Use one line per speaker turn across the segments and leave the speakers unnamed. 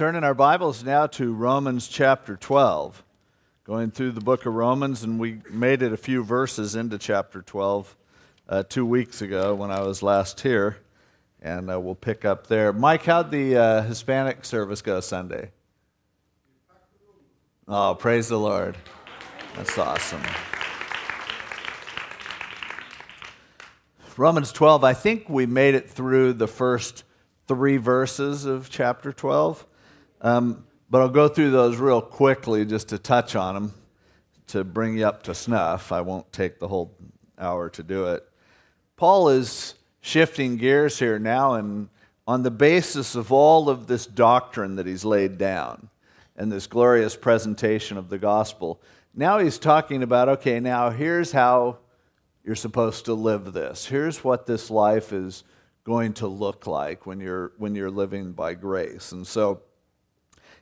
turn in our Bibles now to Romans chapter 12. Going through the book of Romans, and we made it a few verses into chapter 12 uh, two weeks ago when I was last here, and uh, we'll pick up there. Mike, how'd the uh, Hispanic service go Sunday? Oh, praise the Lord. That's awesome. Romans 12, I think we made it through the first three verses of chapter 12. Um, but I'll go through those real quickly just to touch on them to bring you up to snuff. I won't take the whole hour to do it. Paul is shifting gears here now, and on the basis of all of this doctrine that he's laid down and this glorious presentation of the gospel, now he's talking about okay, now here's how you're supposed to live this. Here's what this life is going to look like when you're, when you're living by grace. And so,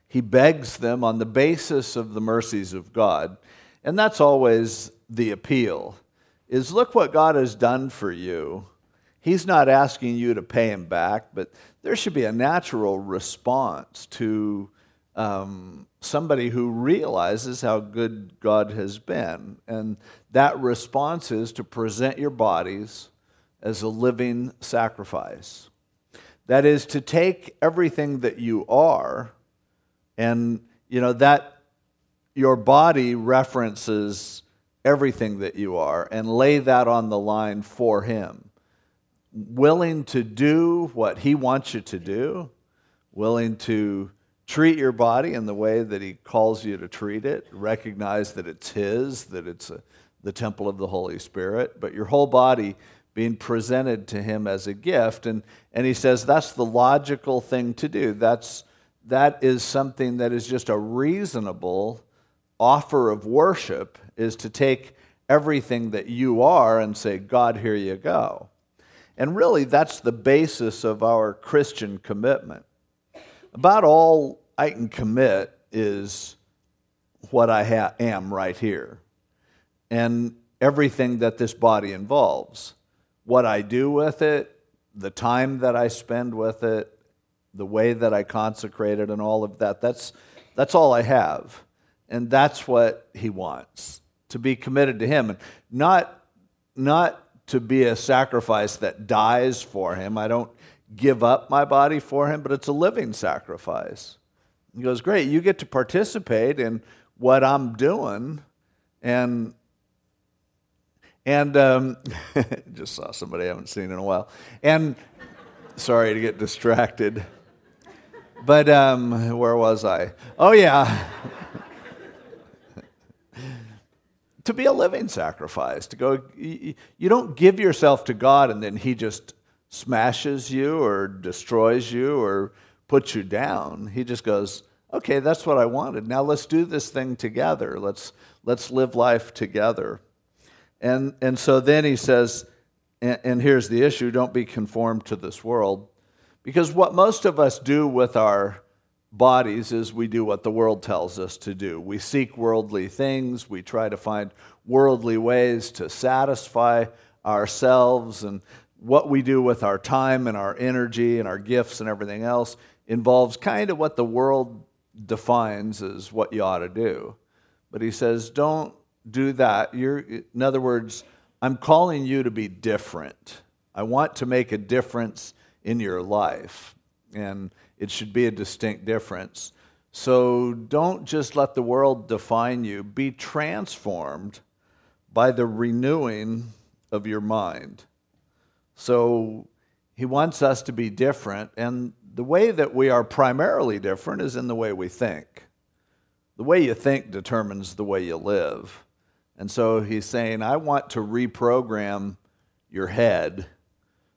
he begs them on the basis of the mercies of God. And that's always the appeal is look what God has done for you. He's not asking you to pay him back, but there should be a natural response to um, somebody who realizes how good God has been. And that response is to present your bodies as a living sacrifice. That is to take everything that you are and, you know, that your body references everything that you are and lay that on the line for Him. Willing to do what He wants you to do, willing to treat your body in the way that He calls you to treat it, recognize that it's His, that it's a, the temple of the Holy Spirit, but your whole body being presented to Him as a gift. And, and He says that's the logical thing to do. That's that is something that is just a reasonable offer of worship is to take everything that you are and say, God, here you go. And really, that's the basis of our Christian commitment. About all I can commit is what I ha- am right here and everything that this body involves. What I do with it, the time that I spend with it, the way that I consecrated and all of that. That's, that's all I have. And that's what he wants to be committed to him. And not, not to be a sacrifice that dies for him. I don't give up my body for him, but it's a living sacrifice. He goes, Great, you get to participate in what I'm doing. And and um, just saw somebody I haven't seen in a while. And sorry to get distracted. But um, where was I? Oh, yeah. to be a living sacrifice, to go, you, don't give yourself to God and then He just smashes you or destroys you or puts you down. He just goes, okay, that's what I wanted. Now let's do this thing together. Let's, let's live life together. And, and so then he says, and, and here's the issue don't be conformed to this world because what most of us do with our bodies is we do what the world tells us to do. We seek worldly things, we try to find worldly ways to satisfy ourselves, and what we do with our time and our energy and our gifts and everything else involves kind of what the world defines as what you ought to do. But he says, don't do that. You're, in other words, I'm calling you to be different. I want to make a difference in your life. And it should be a distinct difference. So don't just let the world define you, be transformed by the renewing of your mind. So he wants us to be different, and the way that we are primarily different is in the way we think. The way you think determines the way you live. And so he's saying, I want to reprogram your head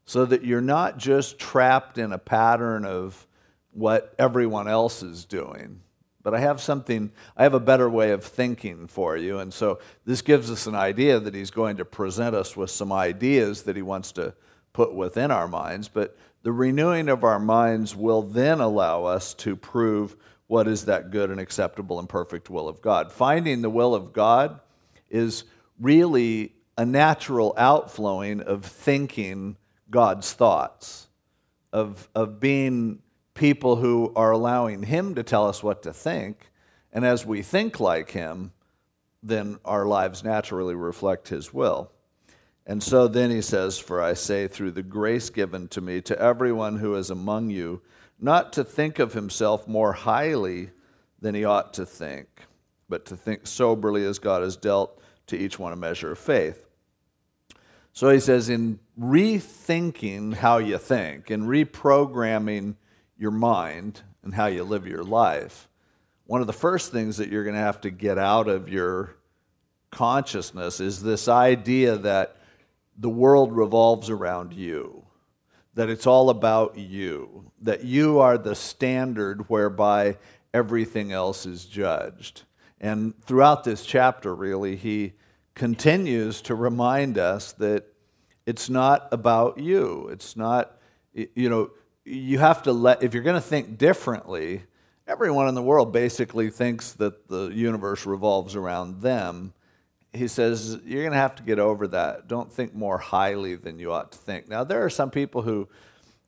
so that you're not just trapped in a pattern of what everyone else is doing. But I have something, I have a better way of thinking for you. And so this gives us an idea that he's going to present us with some ideas that he wants to put within our minds. But the renewing of our minds will then allow us to prove what is that good and acceptable and perfect will of God. Finding the will of God is really a natural outflowing of thinking God's thoughts, of, of being people who are allowing Him to tell us what to think. And as we think like Him, then our lives naturally reflect His will. And so then he says, For I say, through the grace given to me, to everyone who is among you, not to think of himself more highly than he ought to think, but to think soberly as God has dealt to each one a measure of faith. So he says, in rethinking how you think and reprogramming your mind and how you live your life, one of the first things that you're going to have to get out of your consciousness is this idea that the world revolves around you, that it's all about you, that you are the standard whereby everything else is judged. And throughout this chapter, really, he continues to remind us that it's not about you. It's not, you know, you have to let, if you're going to think differently, everyone in the world basically thinks that the universe revolves around them he says, You're going to have to get over that. Don't think more highly than you ought to think. Now, there are some people who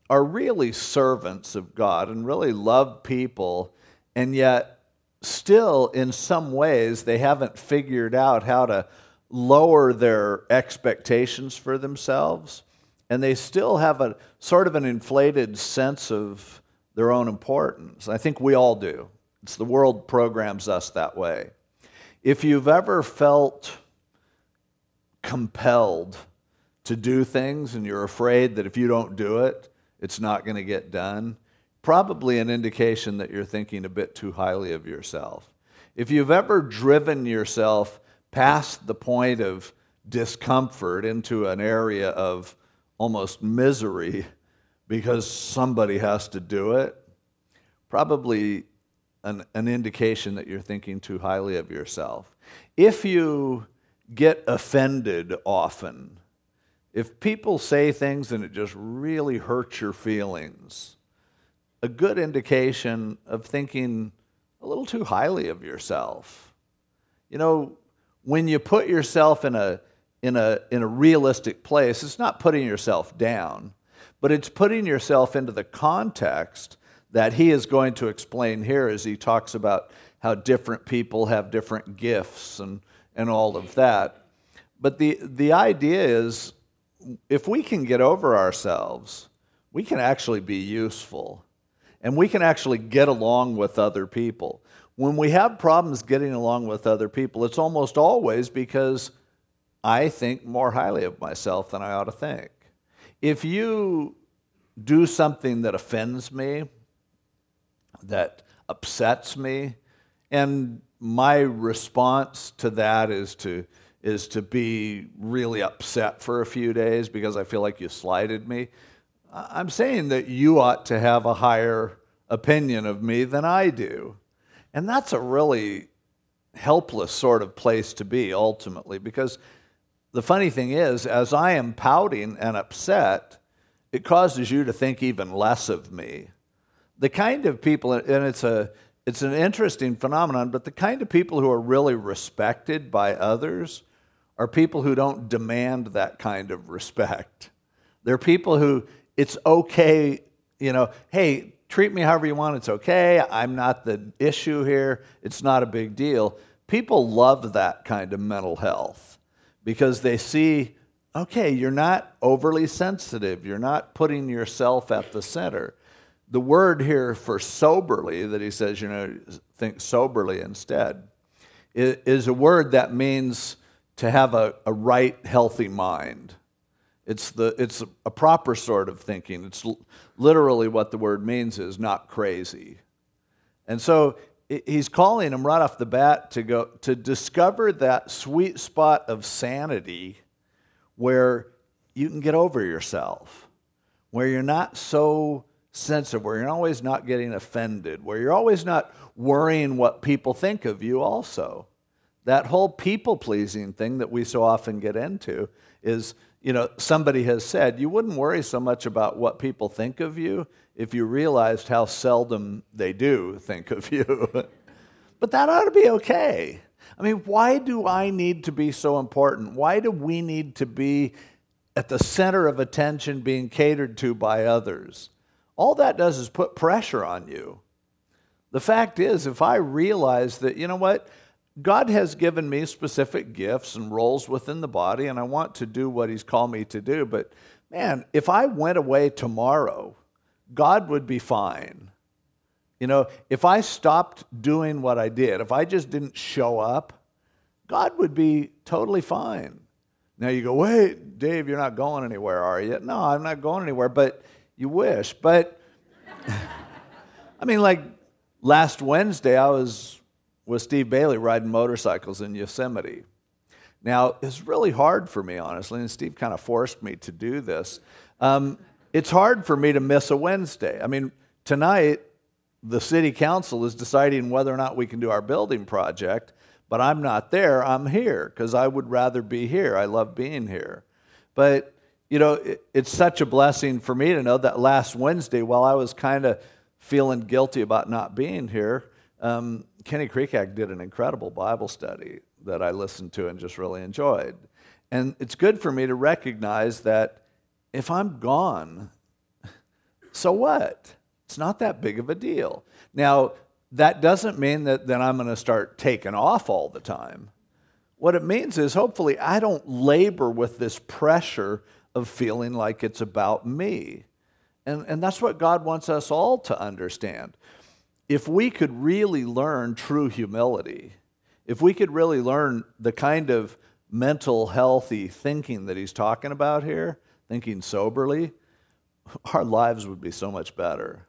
are really servants of God and really love people, and yet still, in some ways, they haven't figured out how to lower their expectations for themselves. And they still have a sort of an inflated sense of their own importance. I think we all do. It's the world programs us that way. If you've ever felt compelled to do things and you're afraid that if you don't do it, it's not going to get done, probably an indication that you're thinking a bit too highly of yourself. If you've ever driven yourself past the point of discomfort into an area of almost misery because somebody has to do it, probably an, an indication that you're thinking too highly of yourself. If you get offended often, if people say things and it just really hurts your feelings, a good indication of thinking a little too highly of yourself. You know, when you put yourself in a in a in a realistic place, it's not putting yourself down, but it's putting yourself into the context that he is going to explain here as he talks about how different people have different gifts and, and all of that. But the, the idea is if we can get over ourselves, we can actually be useful and we can actually get along with other people. When we have problems getting along with other people, it's almost always because I think more highly of myself than I ought to think. If you do something that offends me, that upsets me. And my response to that is to, is to be really upset for a few days because I feel like you slighted me. I'm saying that you ought to have a higher opinion of me than I do. And that's a really helpless sort of place to be ultimately because the funny thing is, as I am pouting and upset, it causes you to think even less of me the kind of people, and it's a it's an interesting phenomenon, but the kind of people who are really respected by others are people who don't demand that kind of respect. They're people who it's okay, you know, hey, treat me however you want, it's okay. I'm not the issue here, it's not a big deal. People love that kind of mental health because they see, okay, you're not overly sensitive, you're not putting yourself at the center the word here for soberly that he says, you know, think soberly instead, is a word that means to have a, a right, healthy mind. It's, the, it's a proper sort of thinking. It's literally what the word means is not crazy. And so he's calling him right off the bat to go to discover that sweet spot of sanity where you can get over yourself, where you're not so sensitive, where you're always not getting offended, where you're always not worrying what people think of you, also. That whole people pleasing thing that we so often get into is, you know, somebody has said, you wouldn't worry so much about what people think of you if you realized how seldom they do think of you. but that ought to be okay. I mean, why do I need to be so important? Why do we need to be at the center of attention being catered to by others? all that does is put pressure on you. The fact is, if I realize that, you know what, God has given me specific gifts and roles within the body, and I want to do what He's called me to do, but man, if I went away tomorrow, God would be fine. You know, if I stopped doing what I did, if I just didn't show up, God would be totally fine. Now you go, wait, Dave, you're not going anywhere, are you? No, I'm not going anywhere, but you wish. But I mean, like last Wednesday, I was with Steve Bailey riding motorcycles in Yosemite. Now, it's really hard for me, honestly, and Steve kind of forced me to do this. Um, it's hard for me to miss a Wednesday. I mean, tonight, the city council is deciding whether or not we can do our building project, but I'm not there. I'm here because I would rather be here. I love being here. But, you know, it, it's such a blessing for me to know that last Wednesday, while I was kind of feeling guilty about not being here, um, Kenny Kreekak did an incredible Bible study that I listened to and just really enjoyed. And it's good for me to recognize that if I'm gone, so what? It's not that big of a deal. Now, that doesn't mean that then I'm going to start taking off all the time. What it means is hopefully I don't labor with this pressure of feeling like it's about me. And, and that's what God wants us all to understand. If we could really learn true humility, if we could really learn the kind of mental healthy thinking that he's talking about here, thinking soberly, our lives would be so much better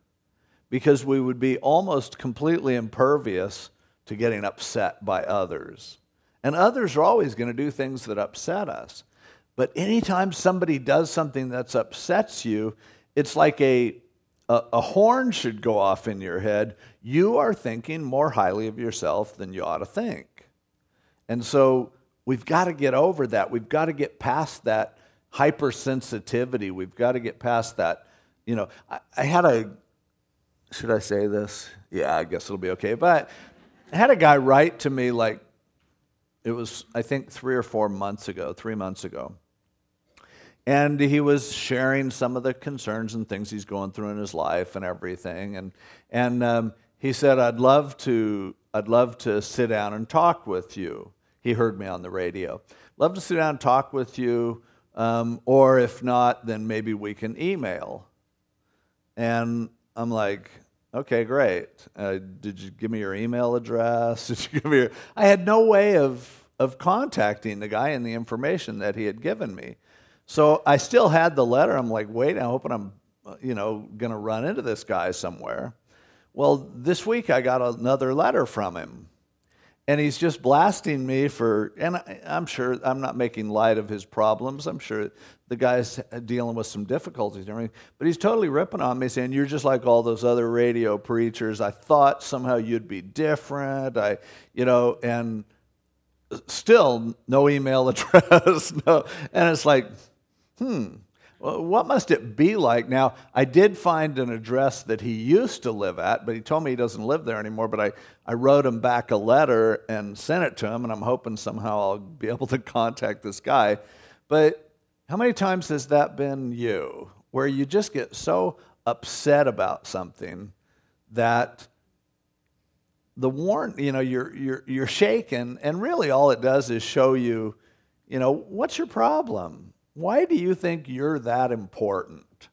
because we would be almost completely impervious to getting upset by others. And others are always going to do things that upset us. But anytime somebody does something that upsets you, it's like a, a, a, horn should go off in your head. You are thinking more highly of yourself than you ought to think. And so we've got to get over that. We've got to get past that hypersensitivity. We've got to get past that. You know, I, I had a, should I say this? Yeah, I guess it'll be okay. But I had a guy write to me like, it was, I think, three or four months ago, three months ago. And he was sharing some of the concerns and things he's going through in his life and everything. And, and um, he said, I'd love, to, I'd love to sit down and talk with you. He heard me on the radio. Love to sit down and talk with you. Um, or if not, then maybe we can email. And I'm like, okay, great. Uh, did you give me your email address? Did you give me your... I had no way of, of contacting the guy and the information that he had given me. So I still had the letter. I'm like, wait, I'm hoping I'm, you know, going to run into this guy somewhere. Well, this week I got another letter from him. And he's just blasting me for, and I, am sure I'm not making light of his problems. I'm sure the guy's dealing with some difficulties. But he's totally ripping on me, saying, You're just like all those other radio preachers. I thought somehow you'd be different. I, you know, and still no email address. no. And it's like, hmm, what must it be like? Now, I did find an address that he used to live at, but he told me he doesn't live there anymore. But I, I wrote him back a letter and sent it to him, and I'm hoping somehow I'll be able to contact this guy. But how many times has that been you, where you just get so upset about something that the warn, you know, you're, you're, you're shaken, and really all it does is show you, you know, what's your problem? Why do you think you're that important?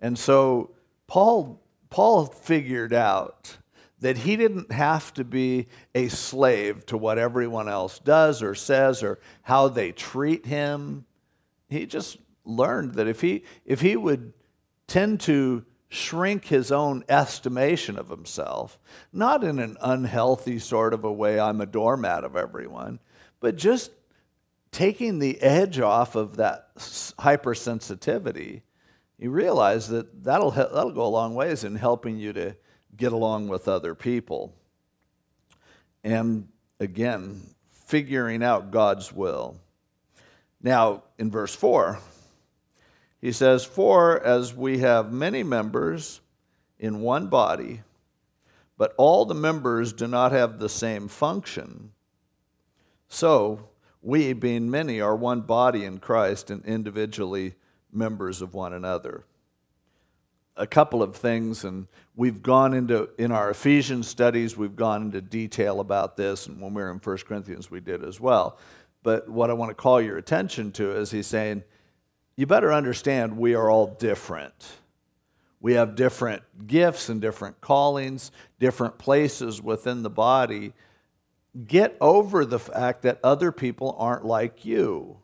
And so Paul, Paul figured out that he didn't have to be a slave to what everyone else does or says or how they treat him. He just learned that if he, if he would tend to shrink his own estimation of himself, not in an unhealthy sort of a way, I'm a doormat of everyone, but just taking the edge off of that hypersensitivity, you realize that that'll, that'll go a long ways in helping you to get along with other people. And again, figuring out God's will. Now, in verse 4, he says, For as we have many members in one body, but all the members do not have the same function, so we, being many, are one body in Christ and individually members of one another. a couple of things, and we've gone into, in our Ephesians studies, we've gone into detail about this, and when we were in 1 Corinthians, we did as well. But what I want to call your attention to is he's saying, you better understand we are all different. We have different gifts and different callings, different places within the body. Get over the fact that other people aren't like you.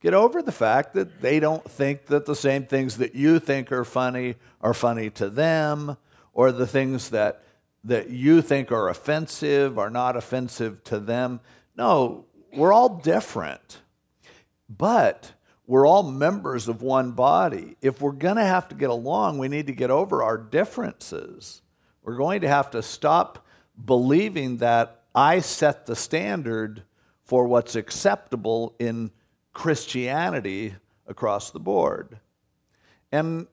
Get over the fact that they don't think that the same things that you think are funny are funny to them, or the things that, that you think are offensive are not offensive to them. No, we're all different. But we're all members of one body. If we're going to have to get along, we need to get over our differences. We're going to have to stop believing that I set the standard for what's acceptable in Christianity across the board. And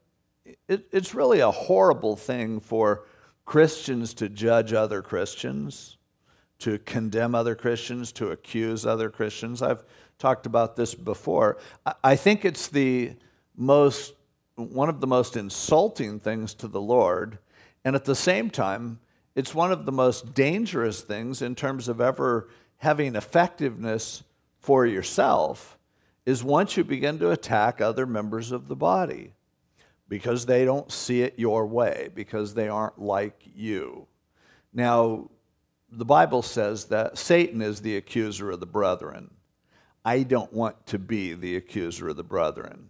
it, it's really a horrible thing for Christians to judge other Christians, to condemn other Christians, to accuse other Christians. I've talked about this before. I, I think it's the most, one of the most insulting things to the Lord. And at the same time, it's one of the most dangerous things in terms of ever having effectiveness for yourself is once you begin to attack other members of the body because they don't see it your way, because they aren't like you. Now, the Bible says that Satan is the accuser of the brethren. I don't want to be the accuser of the brethren.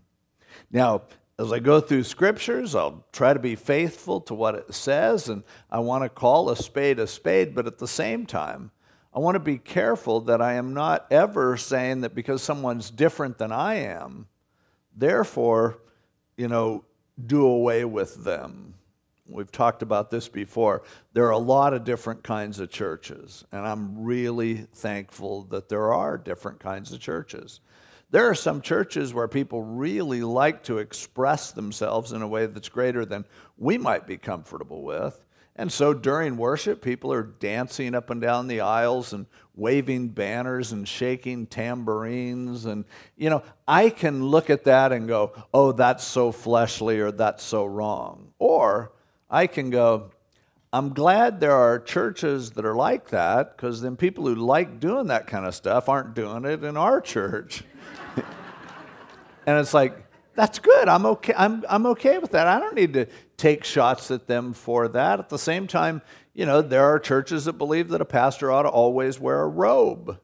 Now, as I go through scriptures, I'll try to be faithful to what it says, and I want to call a spade a spade, but at the same time, I want to be careful that I am not ever saying that because someone's different than I am, therefore, you know, do away with them. We've talked about this before. There are a lot of different kinds of churches, and I'm really thankful that there are different kinds of churches. There are some churches where people really like to express themselves in a way that's greater than we might be comfortable with. And so during worship, people are dancing up and down the aisles and waving banners and shaking tambourines. And, you know, I can look at that and go, oh, that's so fleshly or that's so wrong. Or I can go, I'm glad there are churches that are like that because then people who like doing that kind of stuff aren't doing it in our church. And it's like, that's good. I'm okay. I'm, I'm okay with that. I don't need to take shots at them for that. At the same time, you know, there are churches that believe that a pastor ought to always wear a robe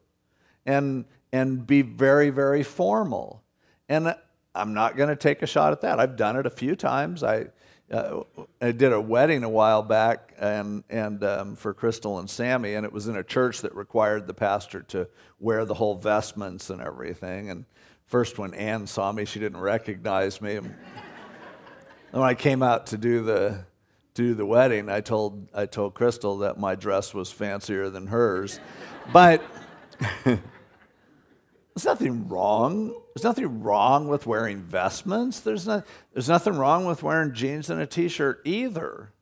and, and be very, very formal. And I'm not going to take a shot at that. I've done it a few times. I, uh, I did a wedding a while back and, and um, for Crystal and Sammy, and it was in a church that required the pastor to wear the whole vestments and everything. And first, when Ann saw me, she didn't recognize me. when I came out to do the do the wedding, I told I told Crystal that my dress was fancier than hers, but there's nothing wrong. There's nothing wrong with wearing vestments. There's not. There's nothing wrong with wearing jeans and a t-shirt either.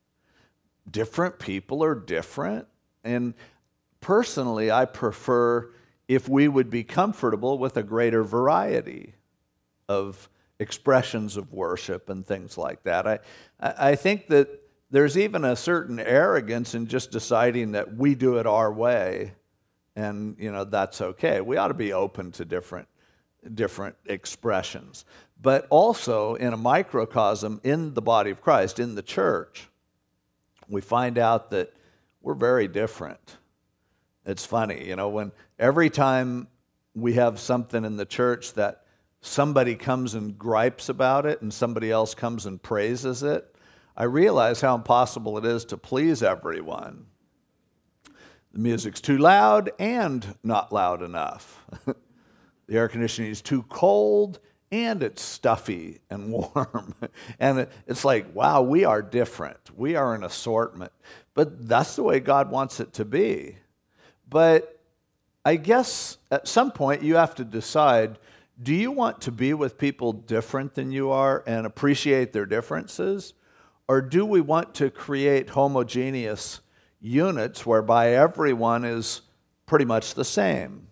Different people are different, and personally, I prefer if we would be comfortable with a greater variety of expressions of worship and things like that. I, I think that there's even a certain arrogance in just deciding that we do it our way and you know that's okay. We ought to be open to different different expressions. But also in a microcosm in the body of Christ, in the church, we find out that we're very different. It's funny, you know, when every time we have something in the church that somebody comes and gripes about it and somebody else comes and praises it, I realize how impossible it is to please everyone. The music's too loud and not loud enough. the air conditioning is too cold and it's stuffy and warm. and it's like, wow, we are different. We are an assortment. But that's the way God wants it to be. But I guess at some point you have to decide do you want to be with people different than you are and appreciate their differences? Or do we want to create homogeneous units whereby everyone is pretty much the same?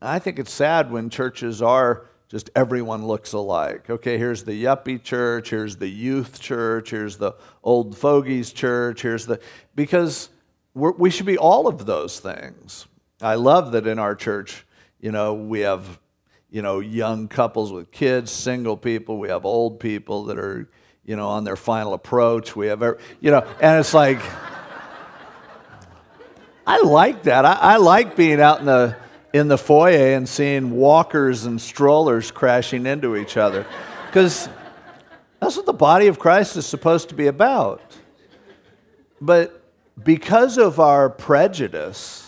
I think it's sad when churches are just everyone looks alike. Okay, here's the yuppie church, here's the youth church, here's the old fogies church, here's the. Because we should be all of those things. I love that in our church, you know, we have, you know, young couples with kids, single people, we have old people that are, you know, on their final approach. We have, you know, and it's like, I like that. I, I like being out in the in the foyer and seeing walkers and strollers crashing into each other. Because that's what the body of Christ is supposed to be about. But because of our prejudice,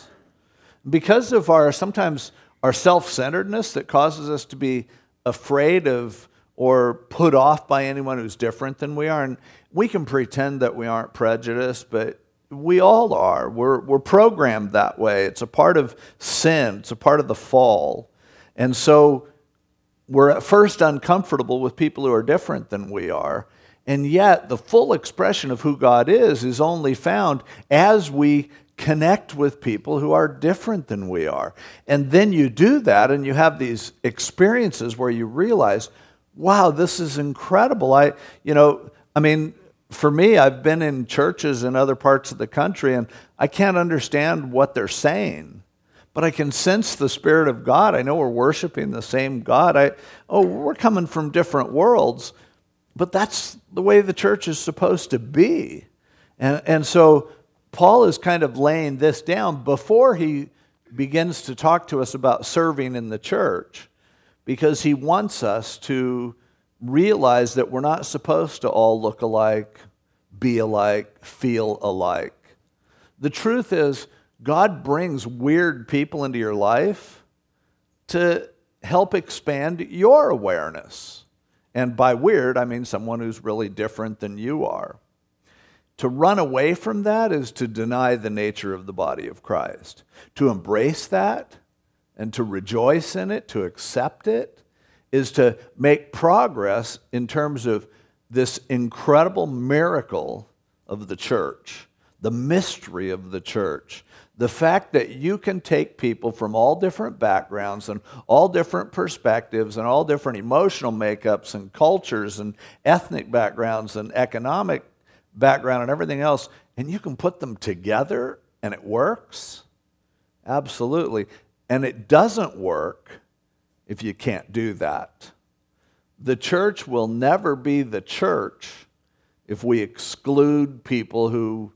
because of our sometimes our self centeredness that causes us to be afraid of or put off by anyone who's different than we are. And we can pretend that we aren't prejudiced, but we all are. We're, we're programmed that way. It's a part of sin, it's a part of the fall. And so we're at first uncomfortable with people who are different than we are. And yet, the full expression of who God is is only found as we connect with people who are different than we are. And then you do that, and you have these experiences where you realize, wow, this is incredible. I, you know, I mean, for me, I've been in churches in other parts of the country and I can't understand what they're saying, but I can sense the Spirit of God. I know we're worshiping the same God. I, oh, we're coming from different worlds, but that's the way the church is supposed to be. And, and so Paul is kind of laying this down before he begins to talk to us about serving in the church because he wants us to realize that we're not supposed to all look alike, be alike, feel alike. The truth is, God brings weird people into your life to help expand your awareness. And by weird, I mean someone who's really different than you are. To run away from that is to deny the nature of the body of Christ. To embrace that and to rejoice in it, to accept it, is to make progress in terms of this incredible miracle of the church, the mystery of the church. The fact that you can take people from all different backgrounds and all different perspectives and all different emotional makeups and cultures and ethnic backgrounds and economic background and everything else, and you can put them together and it works? Absolutely. And it doesn't work if you can't do that. The church will never be the church if we exclude people who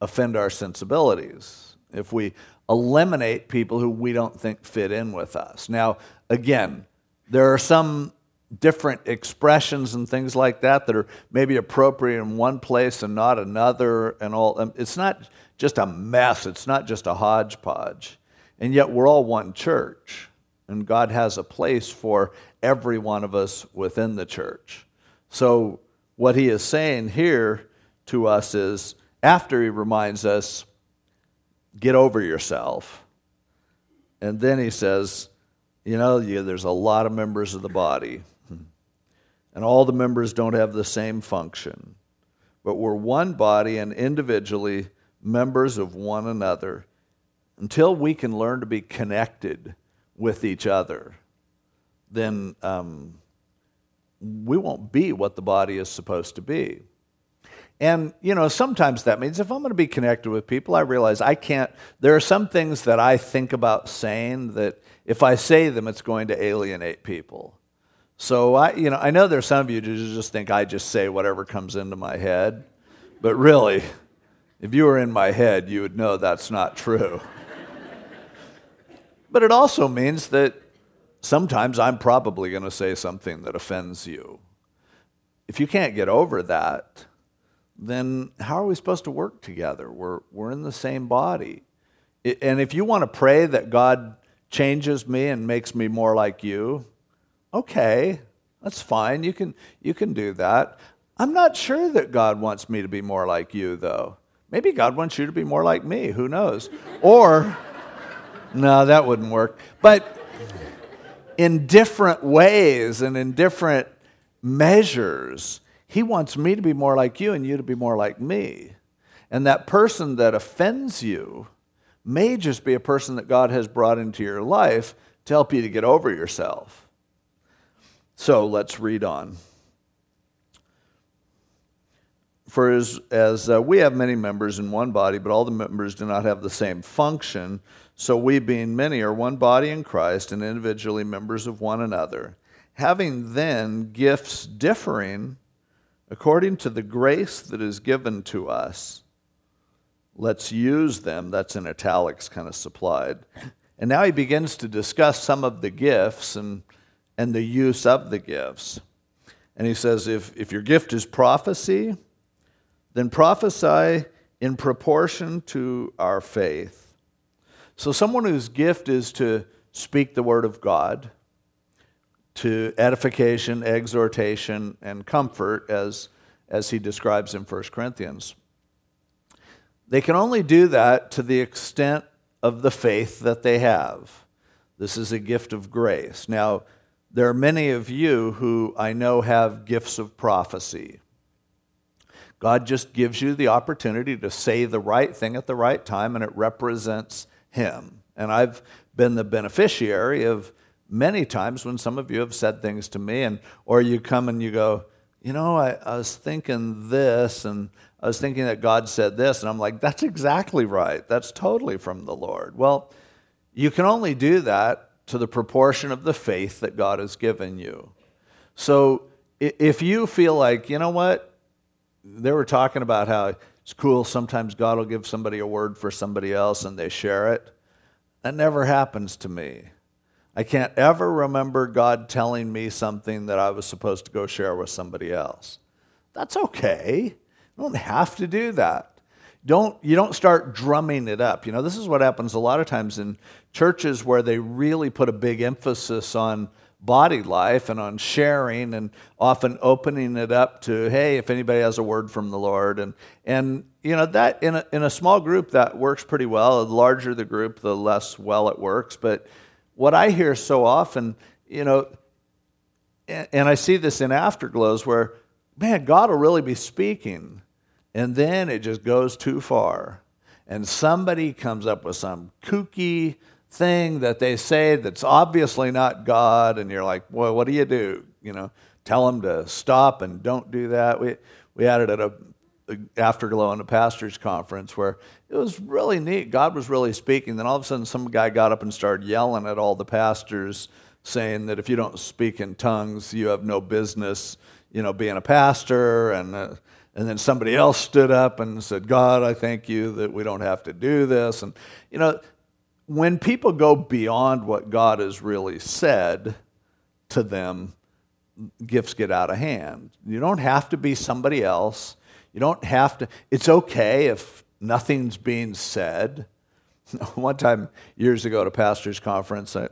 offend our sensibilities, if we eliminate people who we don't think fit in with us. Now, again, there are some different expressions and things like that that are maybe appropriate in one place and not another and all. Um, it's not just a mess. It's not just a hodgepodge. And yet we're all one church and God has a place for every one of us within the church. So, what he is saying here to us is after he reminds us, get over yourself, and then he says, you know, there's a lot of members of the body, and all the members don't have the same function, but we're one body and individually members of one another until we can learn to be connected with each other, then um, we won't be what the body is supposed to be. And, you know, sometimes that means if I'm going to be connected with people, I realize I can't, there are some things that I think about saying that if I say them, it's going to alienate people. So, I, you know, I know there's some of you who just think I just say whatever comes into my head, but really, if you were in my head, you would know that's not true. But it also means that sometimes I'm probably going to say something that offends you. If you can't get over that, then how are we supposed to work together? We're, we're in the same body. And if you want to pray that God changes me and makes me more like you, okay, that's fine. You can, you can do that. I'm not sure that God wants me to be more like you, though. Maybe God wants you to be more like me. Who knows? Or. No, that wouldn't work. But in different ways and in different measures, he wants me to be more like you and you to be more like me. And that person that offends you may just be a person that God has brought into your life to help you to get over yourself. So let's read on. For as, as uh, we have many members in one body, but all the members do not have the same function, so we, being many, are one body in Christ and individually members of one another. Having then gifts differing according to the grace that is given to us, let's use them. That's in italics, kind of supplied. And now he begins to discuss some of the gifts and, and the use of the gifts. And he says, if, if your gift is prophecy, then prophesy in proportion to our faith. So, someone whose gift is to speak the word of God, to edification, exhortation, and comfort, as, as he describes in 1 Corinthians. They can only do that to the extent of the faith that they have. This is a gift of grace. Now, there are many of you who I know have gifts of prophecy. God just gives you the opportunity to say the right thing at the right time, and it represents Him. And I've been the beneficiary of many times when some of you have said things to me, and or you come and you go, you know, I, I was thinking this, and I was thinking that God said this, and I'm like, that's exactly right. That's totally from the Lord. Well, you can only do that to the proportion of the faith that God has given you. So if you feel like, you know what, they were talking about how it's cool sometimes God will give somebody a word for somebody else and they share it. That never happens to me. I can't ever remember God telling me something that I was supposed to go share with somebody else. That's okay. You don't have to do that. Don't, you don't start drumming it up. You know, this is what happens a lot of times in churches where they really put a big emphasis on body life and on sharing and often opening it up to hey if anybody has a word from the lord. And and you know that in a, in a small group that works pretty well. The larger the group the less well it works. But what i hear so often you know and, and i see this in afterglows where man god will really be speaking and then it just goes too far and somebody comes up with some kooky thing that they say that's obviously not God, and you're like, well, what do you do? You know, tell them to stop and don't do that. We, we had it at a, afterglow in a pastor's conference where it was really neat. God was really speaking. Then all of a sudden, some guy got up and started yelling at all the pastors, saying that if you don't speak in tongues, you have no business, you know, being a pastor. And uh, and then somebody else stood up and said, God, I thank you that we don't have to do this. And, you know, when people go beyond what God has really said to them, gifts get out of hand. You don't have to be somebody else. You don't have to, it's okay if nothing's being said. One time, years ago at a pastor's conference, I,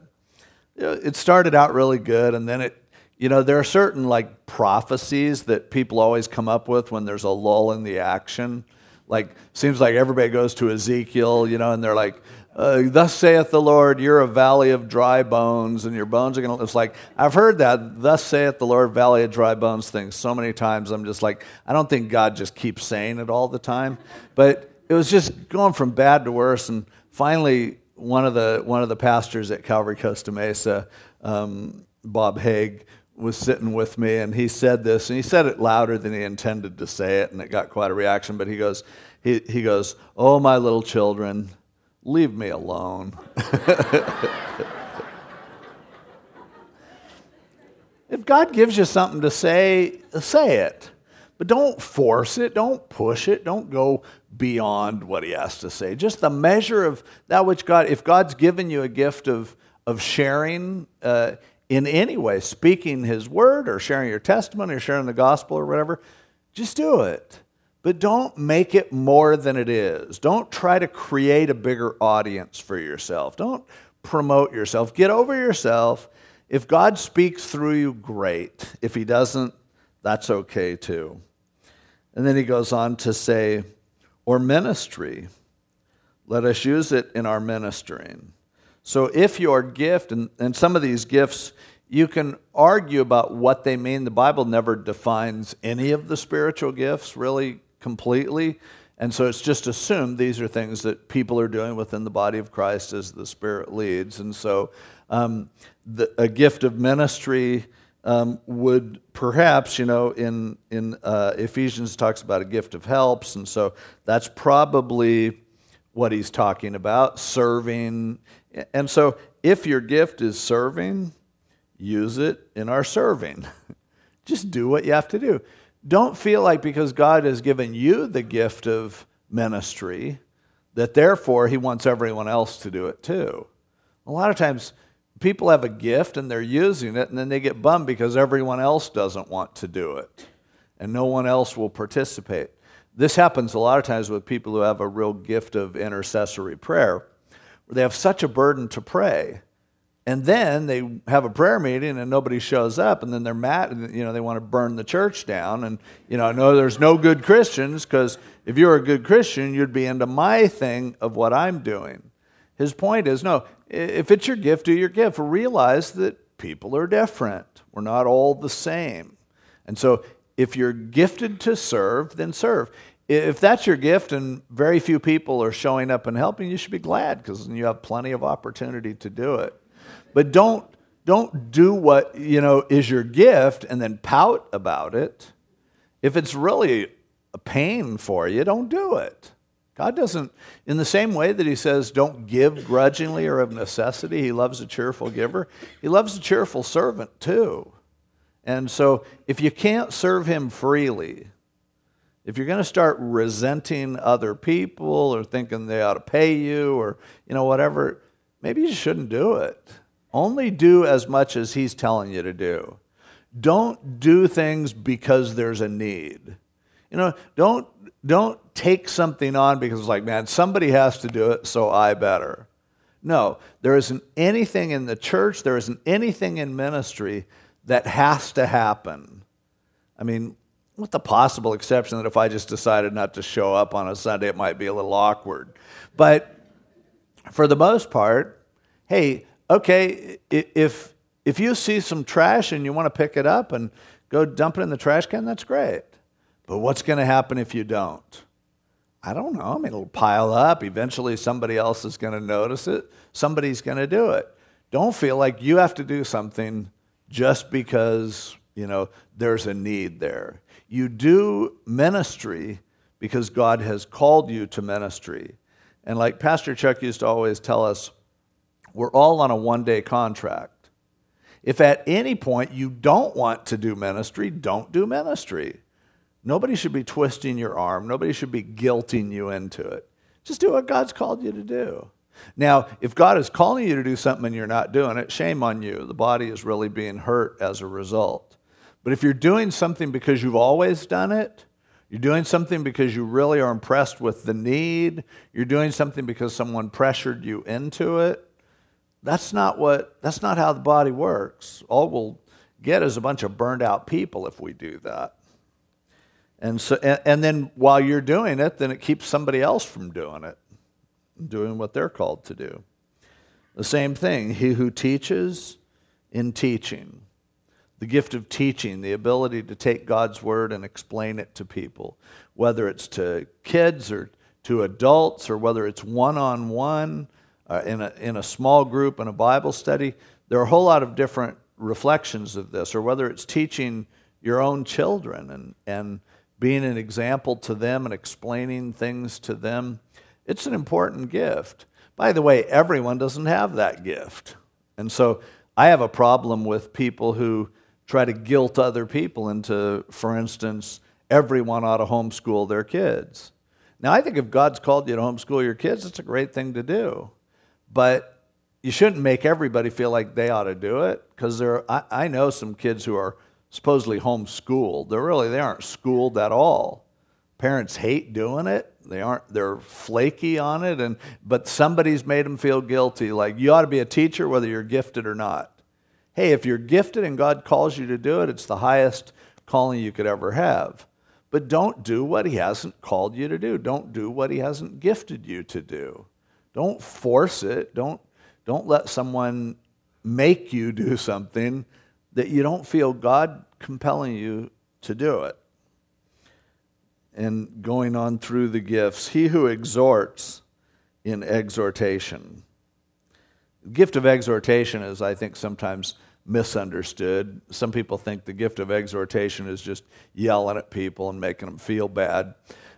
it started out really good, and then it, you know, there are certain like prophecies that people always come up with when there's a lull in the action. Like, seems like everybody goes to Ezekiel, you know, and they're like, uh, thus saith the Lord, you're a valley of dry bones, and your bones are going to. It's like, I've heard that, thus saith the Lord, valley of dry bones thing so many times. I'm just like, I don't think God just keeps saying it all the time. But it was just going from bad to worse. And finally, one of the, one of the pastors at Calvary Costa Mesa, um, Bob Haig, was sitting with me, and he said this, and he said it louder than he intended to say it, and it got quite a reaction. But he goes, he, he goes, Oh, my little children Leave me alone. if God gives you something to say, say it. But don't force it, don't push it, don't go beyond what he has to say. Just the measure of that which God, if God's given you a gift of, of sharing uh, in any way, speaking his word or sharing your testimony or sharing the gospel or whatever, just do it. But don't make it more than it is. Don't try to create a bigger audience for yourself. Don't promote yourself. Get over yourself. If God speaks through you, great. If He doesn't, that's okay too. And then he goes on to say, or ministry. Let us use it in our ministering. So if your gift, and, and some of these gifts, you can argue about what they mean. The Bible never defines any of the spiritual gifts really completely. And so it's just assumed these are things that people are doing within the body of Christ as the Spirit leads. And so um, the, a gift of ministry um, would perhaps, you know, in, in uh, Ephesians talks about a gift of helps, and so that's probably what he's talking about serving. And so if your gift is serving, use it in our serving. Just do what you have to do. Don't feel like because God has given you the gift of ministry, that therefore he wants everyone else to do it too. A lot of times people have a gift and they're using it and then they get bummed because everyone else doesn't want to do it and no one else will participate. This happens a lot of times with people who have a real gift of intercessory prayer, they have such a burden to pray. And then they have a prayer meeting and nobody shows up, and then they're mad. And, you know, they want to burn the church down. And you know, no, there's no good Christians because if you were a good Christian, you'd be into my thing of what I'm doing. His point is, no, if it's your gift, do your gift. Realize that people are different. We're not all the same. And so if you're gifted to serve, then serve. If that's your gift and very few people are showing up and helping, you should be glad because you have plenty of opportunity to do it. But don't don't do what you know is your gift and then pout about it. If it's really a pain for you, don't do it. God doesn't, in the same way that He says, don't give grudgingly or of necessity, He loves a cheerful giver, He loves a cheerful servant too. And so if you can't serve him freely, if you're going to start resenting other people or thinking they ought to pay you or you know whatever, maybe you shouldn't do it. Only do as much as he's telling you to do. Don't do things because there's a need. You know, don't don't take something on because it's like, man, somebody has to do it, so I better. No, there isn't anything in the church, there isn't anything in ministry that has to happen. I mean, with the possible exception that if I just decided not to show up on a Sunday, it might be a little awkward. But for the most part, hey, okay, if if you see some trash and you want to pick it up and go dump it in the trash can, that's great. But what's going to happen if you don't? I don't know. I mean, it'll pile up. Eventually, somebody else is going to notice it. Somebody's going to do it. Don't feel like you have to do something just because, you know, there's a need there. You do ministry because God has called you to ministry. And like Pastor Chuck used to always tell us, we're all on a one day contract. If at any point you don't want to do ministry, don't do ministry. Nobody should be twisting your arm, nobody should be guilting you into it. Just do what God's called you to do. Now, if God is calling you to do something and you're not doing it, shame on you. The body is really being hurt as a result. But if you're doing something because you've always done it, you're doing something because you really are impressed with the need, you're doing something because someone pressured you into it, that's not what that's not how the body works. All we'll get is a bunch of burned out people if we do that. And so and, and then while you're doing it, then it keeps somebody else from doing it doing what they're called to do. The same thing, he who teaches in teaching, the gift of teaching, the ability to take God's word and explain it to people, whether it's to kids or to adults or whether it's one on one in a, in a small group in a Bible study. There are a whole lot of different reflections of this, or whether it's teaching your own children and, and being an example to them and explaining things to them. It's an important gift. By the way, everyone doesn't have that gift. And so I have a problem with people who try to guilt other people into, for instance, everyone ought to homeschool their kids. Now, I think if God's called you to homeschool your kids, it's a great thing to do. But you shouldn't make everybody feel like they ought to do it because there I, I know some kids who are supposedly homeschooled. They're really they aren't schooled at all. Parents hate doing it. They aren't they're flaky on it and but somebody's made them feel guilty like you ought to be a teacher whether you're gifted or not. Hey, if you're gifted and God calls you to do it, it's the highest calling you could ever have. But don't do what he hasn't called you to do. Don't do what he hasn't gifted you to do. Don't force it. Don't don't let someone make you do something that you don't feel God compelling you to do it and going on through the gifts. He who exhorts in exhortation. Gift of exhortation is, I think, sometimes misunderstood. Some people think the gift of exhortation is just yelling at people and making them feel bad.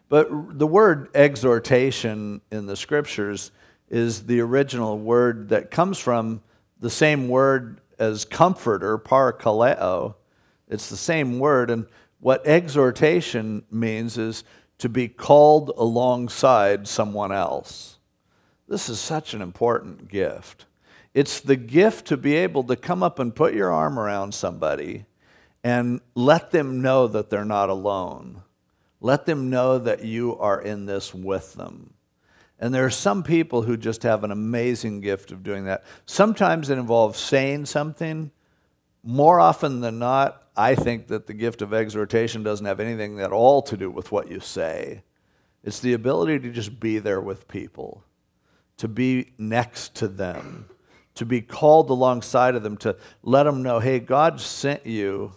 But the word exhortation in the scriptures is the original word that comes from the same word as comforter, parakaleo. It's the same word. And what exhortation means is to be called alongside someone else. This is such an important gift. It's the gift to be able to come up and put your arm around somebody and let them know that they're not alone. Let them know that you are in this with them. And there are some people who just have an amazing gift of doing that. Sometimes it involves saying something. More often than not, I think that the gift of exhortation doesn't have anything at all to do with what you say. It's the ability to just be there with people, to be next to them, to be called alongside of them, to let them know, hey, God sent you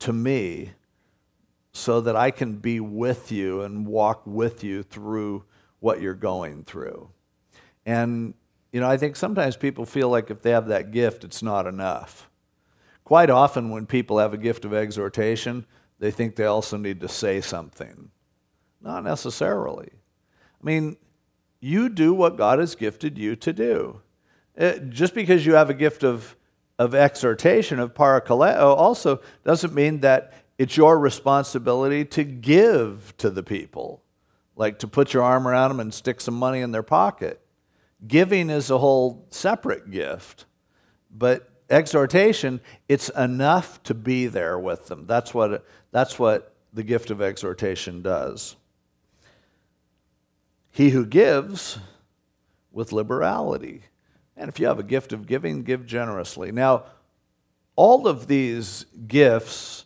to me so that I can be with you and walk with you through what you're going through. And, you know, I think sometimes people feel like if they have that gift, it's not enough. Quite often, when people have a gift of exhortation, they think they also need to say something. Not necessarily. I mean, you do what God has gifted you to do. Uh, just because you have a gift of, of exhortation, of parakaleo, also doesn't mean that it's your responsibility to give to the people like to put your arm around them and stick some money in their pocket. Giving is a whole separate gift, but exhortation, it's enough to be there with them. That's what, that's what the gift of exhortation does. He who gives with liberality. And if you have a gift of giving, give generously. Now, all of these gifts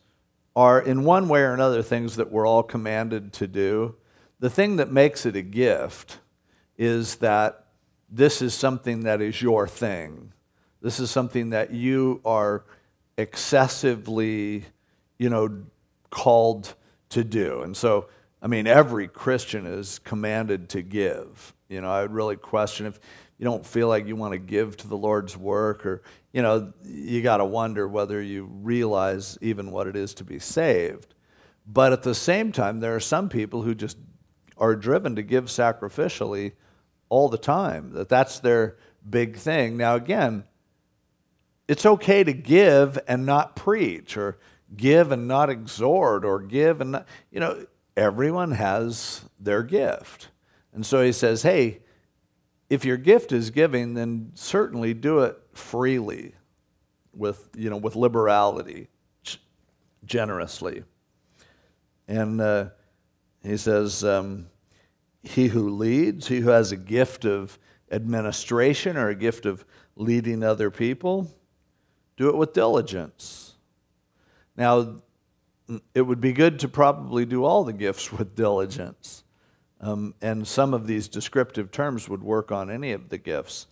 are, in one way or another, things that we're all commanded to do. The thing that makes it a gift is that this is something that is your thing. This is something that you are excessively, you know, called to do. And so, I mean, every Christian is commanded to give. You know, I would really question if you don't feel like you want to give to the Lord's work, or, you know, you got to wonder whether you realize even what it is to be saved. But at the same time, there are some people who just are driven to give sacrificially all the time, that that's their big thing. Now, again, it's okay to give and not preach, or give and not exhort, or give and not, you know, everyone has their gift. And so he says, hey, if your gift is giving, then certainly do it freely with, you know, with liberality, generously. And uh, he says, um, he who leads, he who has a gift of administration or a gift of leading other people, do it with diligence. Now, it would be good to probably do all the gifts with diligence. Um, and some of these descriptive terms would work on any of the gifts.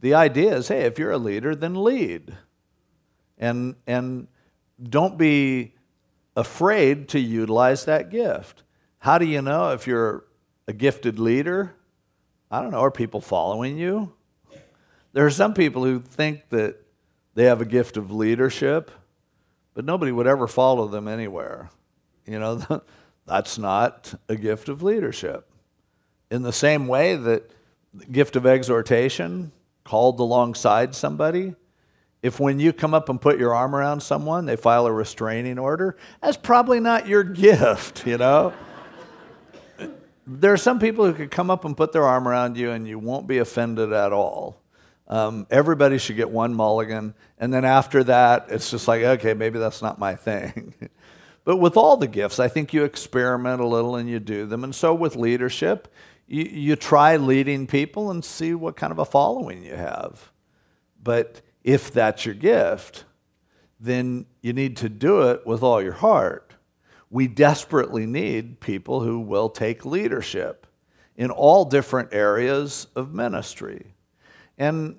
The idea is hey, if you're a leader, then lead. And, and don't be afraid to utilize that gift. How do you know if you're a gifted leader? I don't know. Are people following you? There are some people who think that they have a gift of leadership, but nobody would ever follow them anywhere. You know, that's not a gift of leadership. In the same way that the gift of exhortation, called alongside somebody, if when you come up and put your arm around someone, they file a restraining order, that's probably not your gift, you know? there are some people who could come up and put their arm around you and you won't be offended at all. Um, everybody should get one mulligan. And then after that, it's just like, okay, maybe that's not my thing. but with all the gifts, I think you experiment a little and you do them. And so with leadership, you, you try leading people and see what kind of a following you have. But if that's your gift, then you need to do it with all your heart we desperately need people who will take leadership in all different areas of ministry. And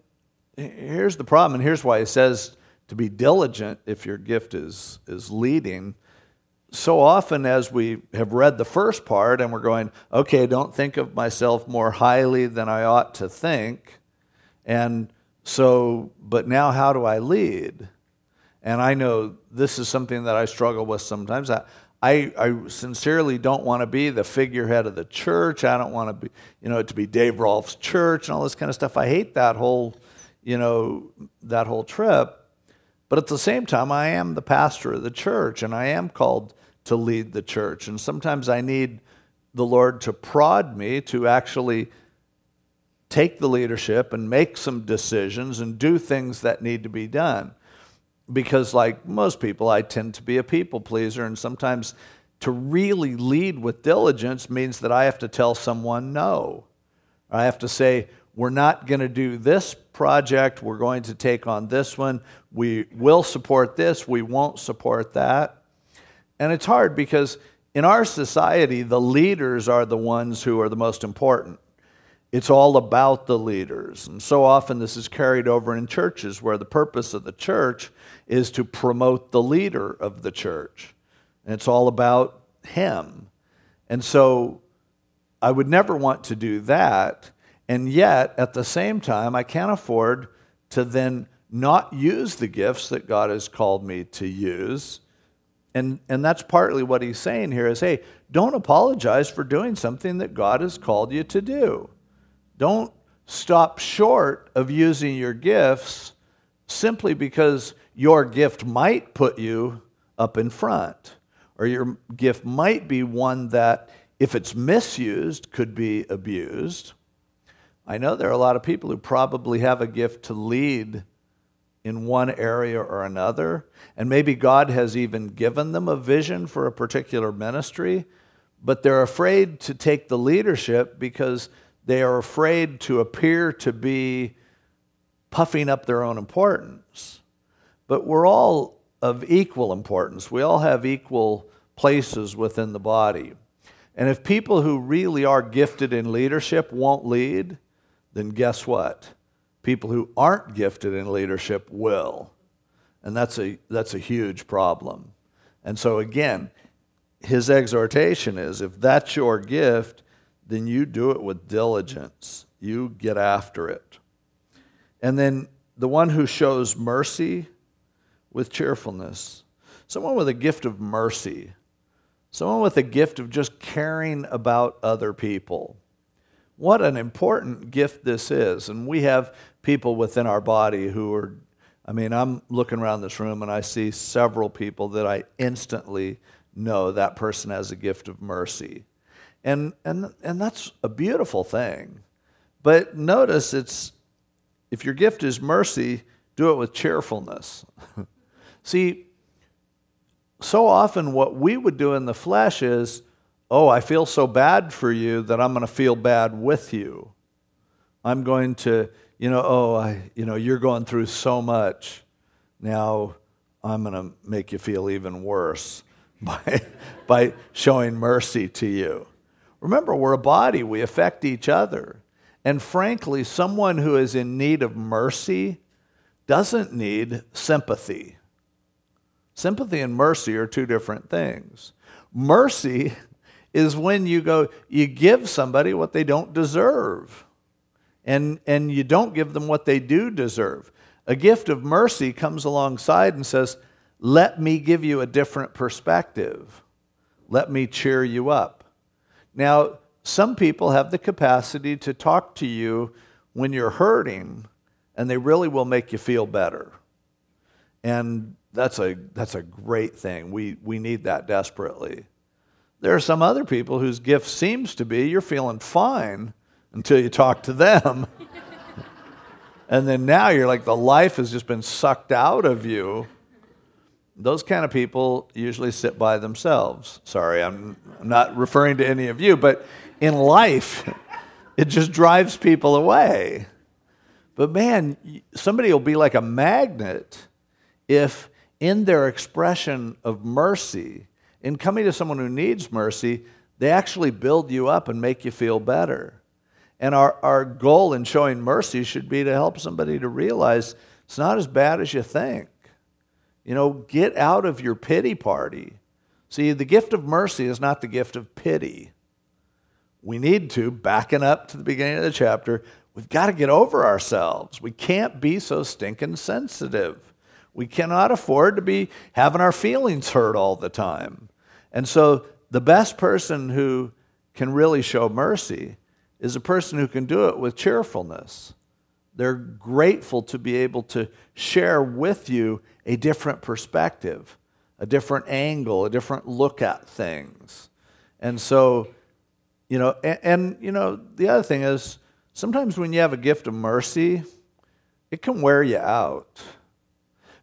here's the problem, and here's why he says to be diligent if your gift is, is leading. So often, as we have read the first part and we're going, okay, don't think of myself more highly than I ought to think, and So, but now how do I lead? And I know this is something that I struggle with sometimes. I, I, I sincerely don't want to be the figurehead of the church. I don't want to be, you know, to be Dave Rolfe's church and all this kind of stuff. I hate that whole, you know, that whole trip. But at the same time, I am the pastor of the church and I am called to lead the church. And sometimes I need the Lord to prod me to actually take the leadership and make some decisions and do things that need to be done. Because, like most people, I tend to be a people pleaser, and sometimes to really lead with diligence means that I have to tell someone no. I have to say, we're not going to do this project, we're going to take on this one, we will support this, we won't support that. And it's hard because in our society, the leaders are the ones who are the most important. It's all about the leaders. And so often this is carried over in churches where the purpose of the church is to promote the leader of the church. And it's all about him. And so I would never want to do that. And yet, at the same time, I can't afford to then not use the gifts that God has called me to use. And, and that's partly what he's saying here is hey, don't apologize for doing something that God has called you to do. Don't stop short of using your gifts simply because your gift might put you up in front, or your gift might be one that, if it's misused, could be abused. I know there are a lot of people who probably have a gift to lead in one area or another, and maybe God has even given them a vision for a particular ministry, but they're afraid to take the leadership because they are afraid to appear to be puffing up their own importance. But we're all of equal importance. We all have equal places within the body. And if people who really are gifted in leadership won't lead, then guess what? People who aren't gifted in leadership will. And that's a, that's a huge problem. And so, again, his exhortation is if that's your gift, then you do it with diligence. You get after it. And then the one who shows mercy with cheerfulness. Someone with a gift of mercy. Someone with a gift of just caring about other people. What an important gift this is. And we have people within our body who are, I mean, I'm looking around this room and I see several people that I instantly know that person has a gift of mercy. And, and, and that's a beautiful thing. But notice it's, if your gift is mercy, do it with cheerfulness. See, so often what we would do in the flesh is, oh, I feel so bad for you that I'm going to feel bad with you. I'm going to, you know, oh, I, you know, you're going through so much. Now I'm going to make you feel even worse by, by showing mercy to you. Remember, we're a body, we affect each other. And frankly, someone who is in need of mercy doesn't need sympathy. Sympathy and mercy are two different things. Mercy is when you go, you give somebody what they don't deserve, and, and you don't give them what they do deserve. A gift of mercy comes alongside and says, Let me give you a different perspective. Let me cheer you up. Now, some people have the capacity to talk to you when you're hurting, and they really will make you feel better. And that's a, that's a great thing. We, we need that desperately. There are some other people whose gift seems to be you're feeling fine until you talk to them. and then now you're like the life has just been sucked out of you those kind of people usually sit by themselves. Sorry, I'm not referring to any of you, but in life, it just drives people away. But man, somebody will be like a magnet if, in their expression of mercy, in coming to someone who needs mercy, they actually build you up and make you feel better. And our, our goal in showing mercy should be to help somebody to realize it's not as bad as you think. You know, get out of your pity party. See, the gift of mercy is not the gift of pity. We need to, backing up to the beginning of the chapter, we've got to get over ourselves. We can't be so stinking sensitive. We cannot afford to be having our feelings hurt all the time. And so, the best person who can really show mercy is a person who can do it with cheerfulness. They're grateful to be able to share with you a different perspective, a different angle, a different look at things. And so, you know, and, and, you know, the other thing is sometimes when you have a gift of mercy, it can wear you out.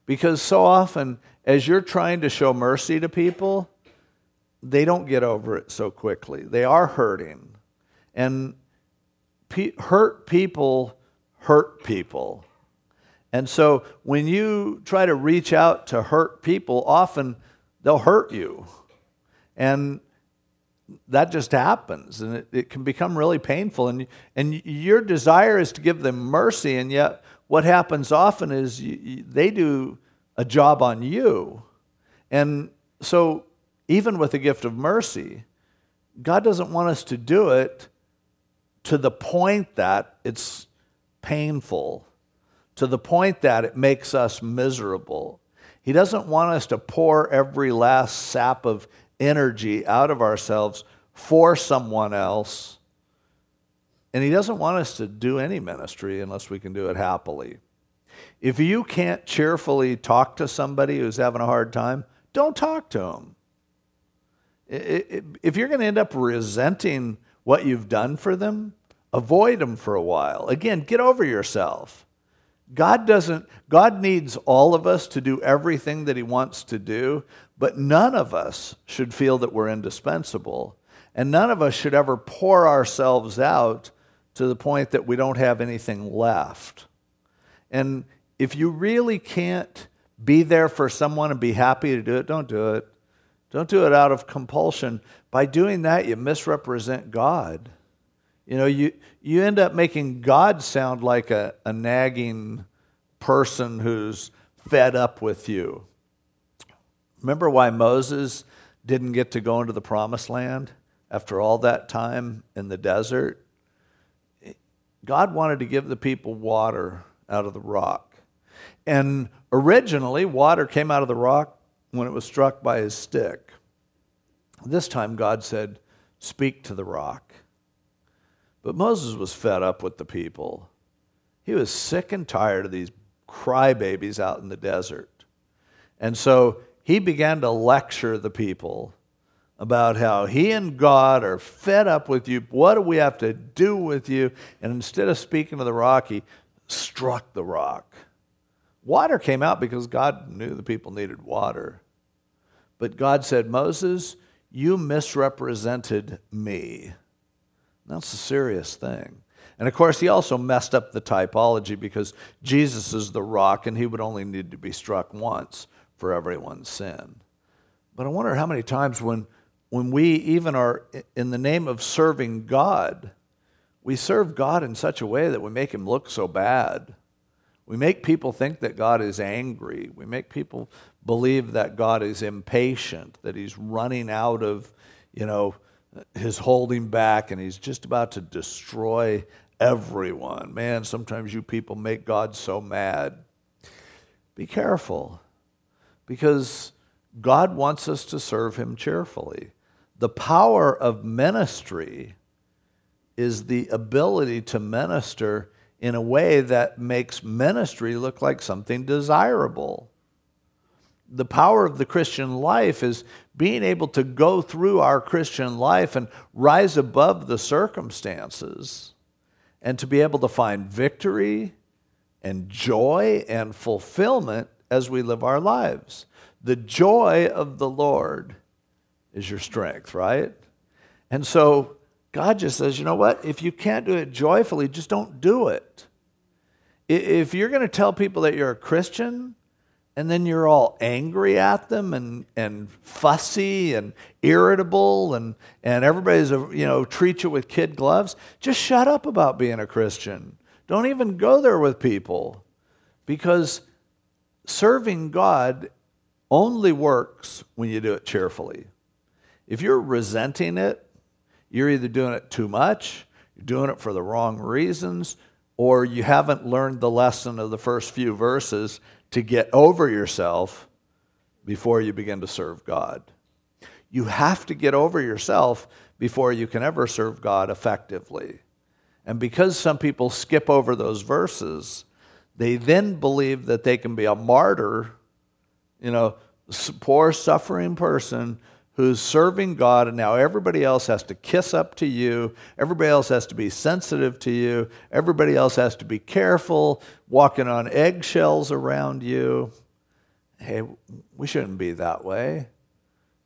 Because so often, as you're trying to show mercy to people, they don't get over it so quickly. They are hurting. And pe- hurt people hurt people. And so when you try to reach out to hurt people, often they'll hurt you. And that just happens and it, it can become really painful. And, and your desire is to give them mercy, and yet what happens often is you, you, they do a job on you. And so, even with the gift of mercy, God doesn't want us to do it to the point that it's painful, to the point that it makes us miserable. He doesn't want us to pour every last sap of energy out of ourselves for someone else. And He doesn't want us to do any ministry unless we can do it happily. If you can't cheerfully talk to somebody who's having a hard time, don't talk to them. If you're going to end up resenting what you've done for them, avoid them for a while. Again, get over yourself. God doesn't God needs all of us to do everything that he wants to do, but none of us should feel that we're indispensable. And none of us should ever pour ourselves out to the point that we don't have anything left. And if you really can't be there for someone and be happy to do it, don't do it. Don't do it out of compulsion. By doing that, you misrepresent God. You know, you, you end up making God sound like a, a nagging person who's fed up with you. Remember why Moses didn't get to go into the promised land after all that time in the desert? God wanted to give the people water out of the rock. And originally, water came out of the rock when it was struck by his stick. This time, God said, Speak to the rock. But Moses was fed up with the people. He was sick and tired of these crybabies out in the desert. And so he began to lecture the people about how he and God are fed up with you. What do we have to do with you? And instead of speaking to the rock, he struck the rock. Water came out because God knew the people needed water. But God said, Moses, you misrepresented me. That's a serious thing. And of course, he also messed up the typology because Jesus is the rock and he would only need to be struck once for everyone's sin. But I wonder how many times when, when we even are in the name of serving God, we serve God in such a way that we make him look so bad. We make people think that God is angry. We make people believe that God is impatient, that he's running out of, you know, is holding back and he's just about to destroy everyone. Man, sometimes you people make God so mad. Be careful because God wants us to serve him cheerfully. The power of ministry is the ability to minister in a way that makes ministry look like something desirable the power of the Christian life is being able to go through our Christian life and rise above the circumstances and to be able to find victory and joy and fulfillment as we live our lives. The joy of the Lord is your strength, right? And so God just says, you know what? If you can't do it joyfully, just don't do it. If you're going to tell people that you're a Christian, and then you're all angry at them and, and fussy and irritable and, and everybody's, you know, treat you with kid gloves, just shut up about being a Christian. Don't even go there with people because serving God only works when you do it cheerfully. If you're resenting it, you're either doing it too much, you're doing it for the wrong reasons, or you haven't learned the lesson of the first few verses to get over yourself before you begin to serve God. You have to get over yourself before you can ever serve God effectively. And because some people skip over those verses, they then believe that they can be a martyr, you know, poor suffering person who's serving God, and now everybody else has to kiss up to you. Everybody else has to be sensitive to you. Everybody else has to be careful, walking on eggshells around you. Hey, we shouldn't be that way.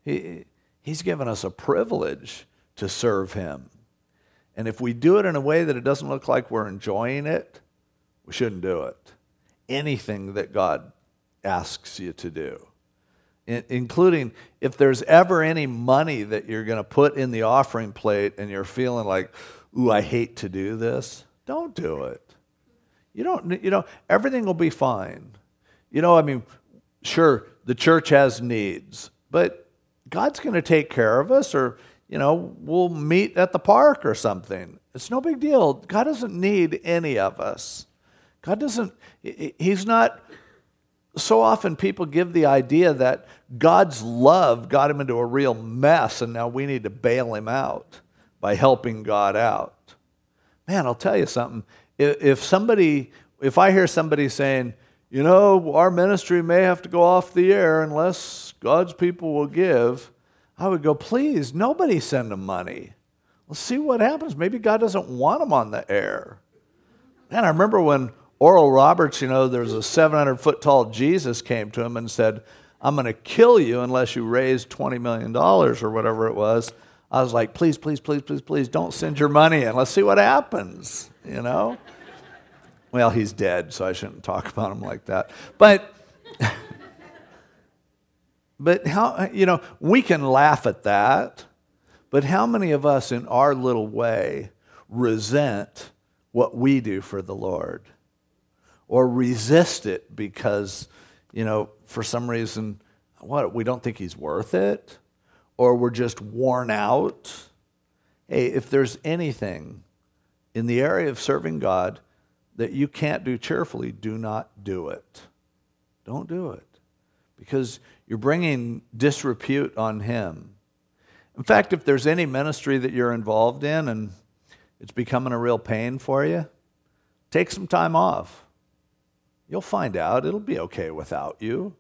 He, he's given us a privilege to serve Him. And if we do it in a way that it doesn't look like we're enjoying it, we shouldn't do it. Anything that God asks you to do including if there's ever any money that you're going to put in the offering plate and you're feeling like, ooh, I hate to do this, don't do it. You don't, you know, everything will be fine. You know, I mean, sure, the church has needs, but God's going to take care of us, or, you know, we'll meet at the park or something. It's no big deal. God doesn't need any of us. God doesn't, He's not so often people give the idea that God's love got him into a real mess and now we need to bail him out by helping God out. Man, I'll tell you something. If somebody, if I hear somebody saying, you know, our ministry may have to go off the air unless God's people will give, I would go, please, nobody send them money. Let's see what happens. Maybe God doesn't want them on the air. Man, I remember when Oral Roberts, you know, there's a 700 foot tall Jesus came to him and said, I'm going to kill you unless you raise $20 million or whatever it was. I was like, please, please, please, please, please don't send your money in. Let's see what happens, you know? well, he's dead, so I shouldn't talk about him like that. But, but how, you know, we can laugh at that, but how many of us in our little way resent what we do for the Lord? Or resist it because, you know, for some reason, what, we don't think he's worth it, or we're just worn out. Hey, if there's anything in the area of serving God that you can't do cheerfully, do not do it. Don't do it because you're bringing disrepute on Him. In fact, if there's any ministry that you're involved in and it's becoming a real pain for you, take some time off. You'll find out. It'll be okay without you.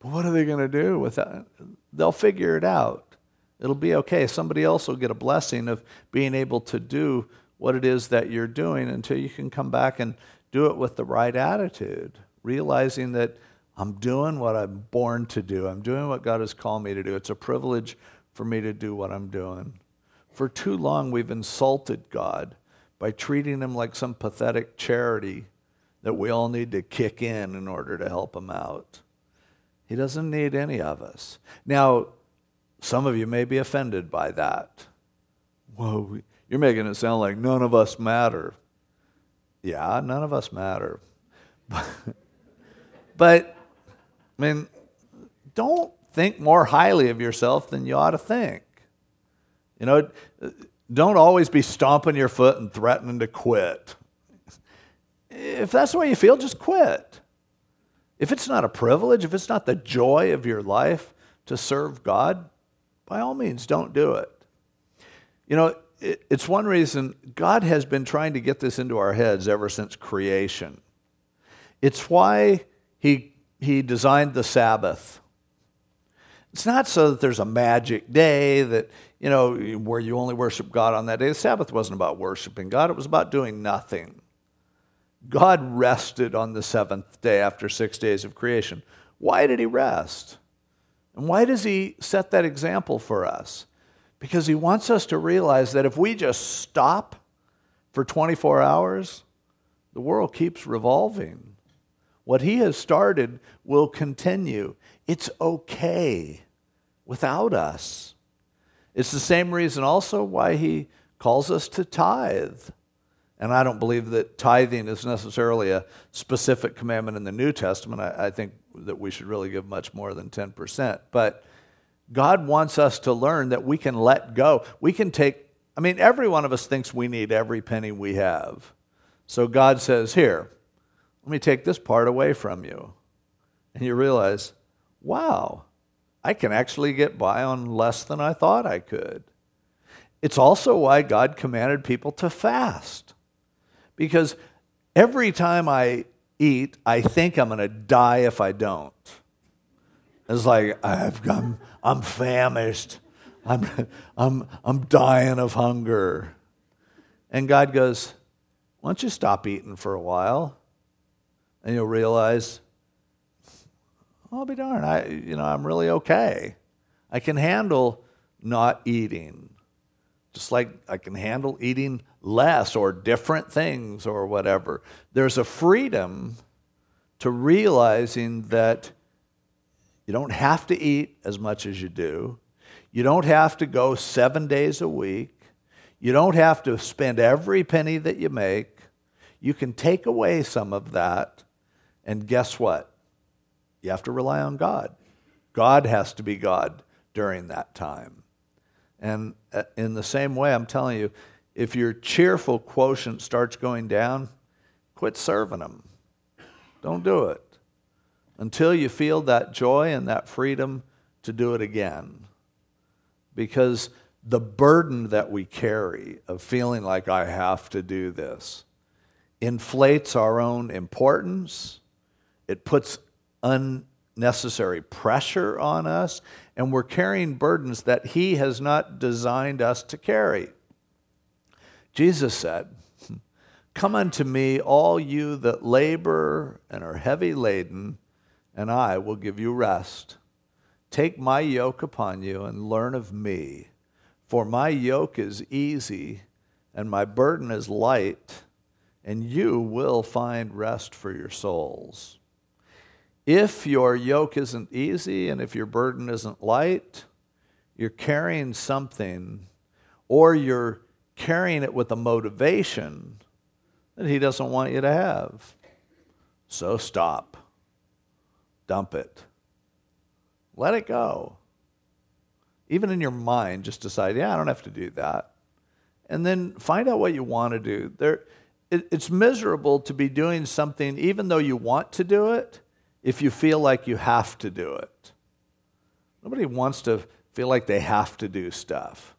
But what are they going to do without? They'll figure it out. It'll be okay. Somebody else will get a blessing of being able to do what it is that you're doing until you can come back and do it with the right attitude, realizing that I'm doing what I'm born to do. I'm doing what God has called me to do. It's a privilege for me to do what I'm doing. For too long, we've insulted God by treating him like some pathetic charity that we all need to kick in in order to help him out. He doesn't need any of us. Now, some of you may be offended by that. Whoa, you're making it sound like none of us matter. Yeah, none of us matter. but, I mean, don't think more highly of yourself than you ought to think. You know, don't always be stomping your foot and threatening to quit if that's the way you feel, just quit. If it's not a privilege, if it's not the joy of your life to serve God, by all means, don't do it. You know, it's one reason God has been trying to get this into our heads ever since creation. It's why He, he designed the Sabbath. It's not so that there's a magic day that, you know, where you only worship God on that day. The Sabbath wasn't about worshiping God, it was about doing nothing. God rested on the seventh day after six days of creation. Why did he rest? And why does he set that example for us? Because he wants us to realize that if we just stop for 24 hours, the world keeps revolving. What he has started will continue. It's okay without us. It's the same reason also why he calls us to tithe. And I don't believe that tithing is necessarily a specific commandment in the New Testament. I, I, think that we should really give much more than 10%. But God wants us to learn that we can let go. We can take, I mean, every one of us thinks we need every penny we have. So God says, Here, let me take this part away from you. And you realize, wow, I can actually get by on less than I thought I could. It's also why God commanded people to fast. Because every time I eat, I think I'm going to die if I don't. It's like I've, I'm, I'm famished. I'm, I'm, I'm dying of hunger. And God goes, Why don't you stop eating for a while? And you'll realize, I'll be darned, I, you know, I'm really okay. I can handle not eating. Just like I can handle eating less or different things or whatever. There's a freedom to realizing that you don't have to eat as much as you do. You don't have to go seven days a week. You don't have to spend every penny that you make. You can take away some of that, and guess what? You have to rely on God. God has to be God during that time. And uh, in the same way, I'm telling you, if your cheerful quotient starts going down, quit serving them. Don't do it until you feel that joy and that freedom to do it again. Because the burden that we carry of feeling like I have to do this inflates our own importance, it puts unnecessary pressure on us, and we're carrying burdens that He has not designed us to carry. Jesus said, Come unto me, all you that labor and are heavy laden, and I will give you rest. Take my yoke upon you and learn of me, for my yoke is easy and my burden is light, and you will find rest for your souls. If your yoke isn't easy and if your burden isn't light, you're carrying something or you're carrying it with a motivation that He doesn't want you to have. So stop, dump it, let it go. Even in your mind, just decide, yeah, I don't have to do that. And then find out what you want to do. There, it, it's miserable to be doing something, even though you want to do it, if you feel like you have to do it. Nobody wants to feel like they have to do stuff.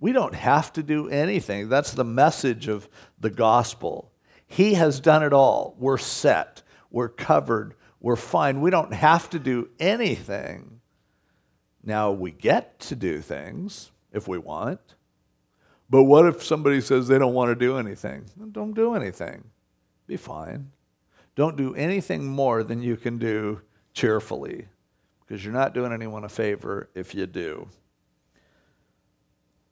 We don't have to do anything. That's the message of the gospel. He has done it all. We're set, we're covered, we're fine. We don't have to do anything. Now, we get to do things if we want. But what if somebody says they don't want to do anything? don't do anything. Be fine. Don't do anything more than you can do cheerfully because you're not doing anyone a favor if you do.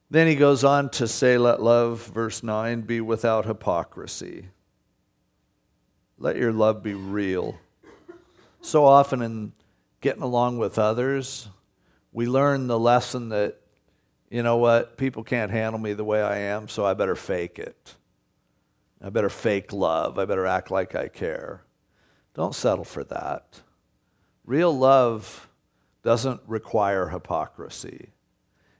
Then he goes on to say, Let love, verse 9, be without hypocrisy. Let your love be real. So often in getting along with others, we learn the lesson that, you know what, people can't handle me the way I am, so I better fake it. I better fake love. I better act like I care. Don't settle for that. Real love doesn't require hypocrisy.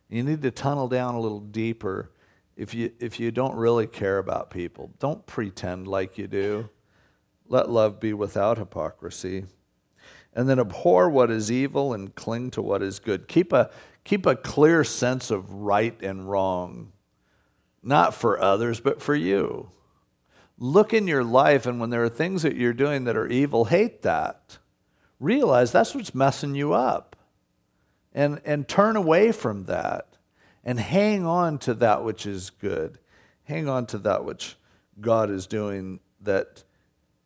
You need to tunnel down a little deeper if you, if you don't really care about people. Don't pretend like you do. Let love be without hypocrisy. And then abhor what is evil and cling to what is good. Keep a, keep a clear sense of right and wrong, not for others, but for you. Look in your life, and when there are things that you're doing that are evil, hate that. Realize that's what's messing you up and, and turn away from that and hang on to that which is good. Hang on to that which God is doing that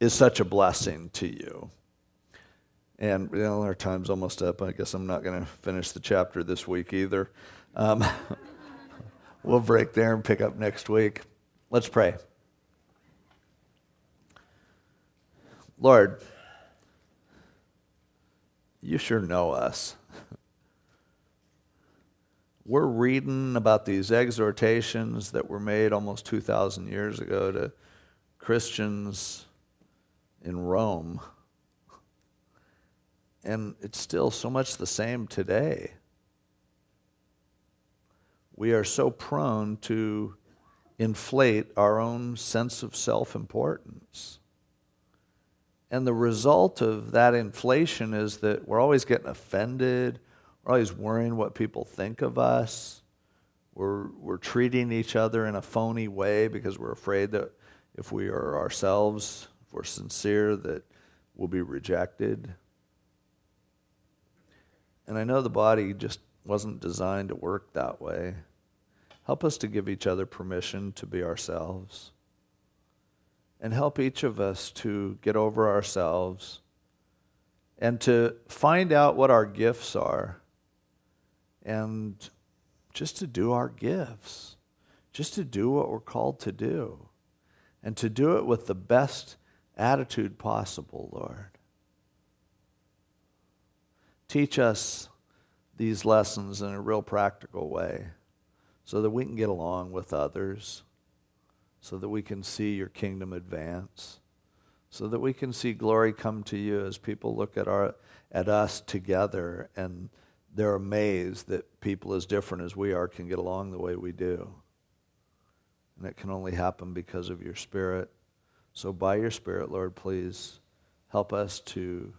is such a blessing to you. And you know, our time's almost up. I guess I'm not going to finish the chapter this week either. Um, we'll break there and pick up next week. Let's pray. Lord, you sure know us we're reading about these exhortations that were made almost 2,000 years ago to Christians in Rome. And it's still so much the same today. We are so prone to inflate our own sense of self importance. And the result of that inflation is that we're always getting offended, we're always worrying what people think of us. We're, we're treating each other in a phony way because we're afraid that if we are ourselves, if we're sincere, that we'll be rejected. And I know the body just wasn't designed to work that way. Help us to give each other permission to be ourselves. And help each of us to get over ourselves and to find out what our gifts are and just to do our gifts, just to do what we're called to do, and to do it with the best attitude possible, Lord. Teach us these lessons in a real practical way so that we can get along with others, so that we can see your kingdom advance, so that we can see glory come to you as people look at, our, at us together and they're amazed that people as different as we are can get along the way we do. And it can only happen because of your Spirit. So, by your Spirit, Lord, please help us to,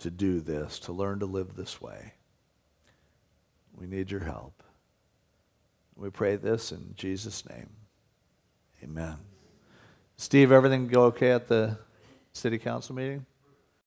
to do this, to learn to live this way. We need your help. We pray this in Jesus' name. Amen. Steve, everything go okay at the city council meeting?